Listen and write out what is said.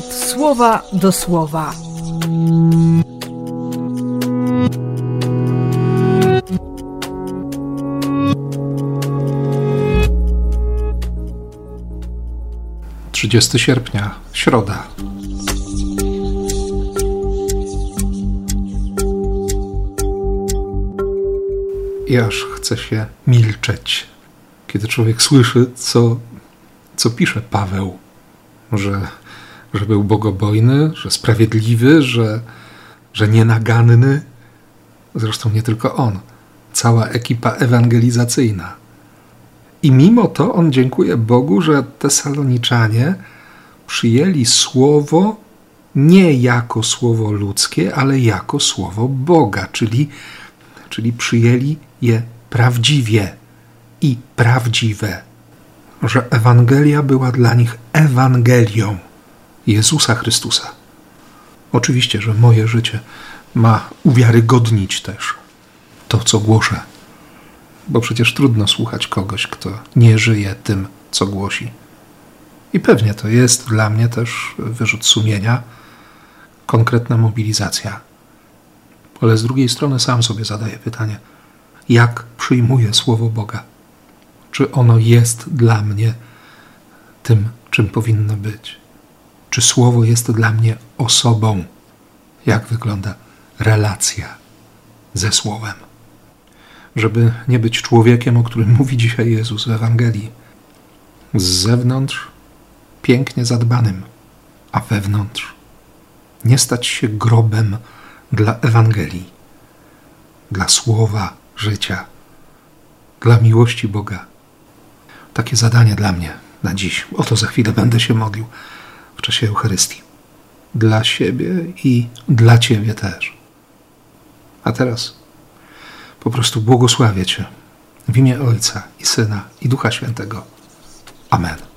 słowa do słowa. Trzydziesty sierpnia, środa. I aż chce się milczeć, kiedy człowiek słyszy, co, co pisze Paweł, że że był bogobojny, że sprawiedliwy, że, że nienaganny. Zresztą nie tylko on, cała ekipa ewangelizacyjna. I mimo to on dziękuje Bogu, że Tesaloniczanie przyjęli słowo nie jako słowo ludzkie, ale jako słowo Boga, czyli, czyli przyjęli je prawdziwie i prawdziwe, że Ewangelia była dla nich Ewangelią. Jezusa Chrystusa. Oczywiście, że moje życie ma uwiarygodnić też to, co głoszę, bo przecież trudno słuchać kogoś, kto nie żyje tym, co głosi. I pewnie to jest dla mnie też wyrzut sumienia, konkretna mobilizacja. Ale z drugiej strony sam sobie zadaję pytanie, jak przyjmuję Słowo Boga? Czy ono jest dla mnie tym, czym powinno być? Czy słowo jest dla mnie osobą? Jak wygląda relacja ze słowem? Żeby nie być człowiekiem, o którym mówi dzisiaj Jezus w Ewangelii, z zewnątrz pięknie zadbanym, a wewnątrz nie stać się grobem dla Ewangelii, dla słowa życia, dla miłości Boga. Takie zadanie dla mnie na dziś. Oto za chwilę będę się modlił w czasie Eucharystii. Dla siebie i dla Ciebie też. A teraz po prostu błogosławię Cię w imię Ojca i Syna i Ducha Świętego. Amen.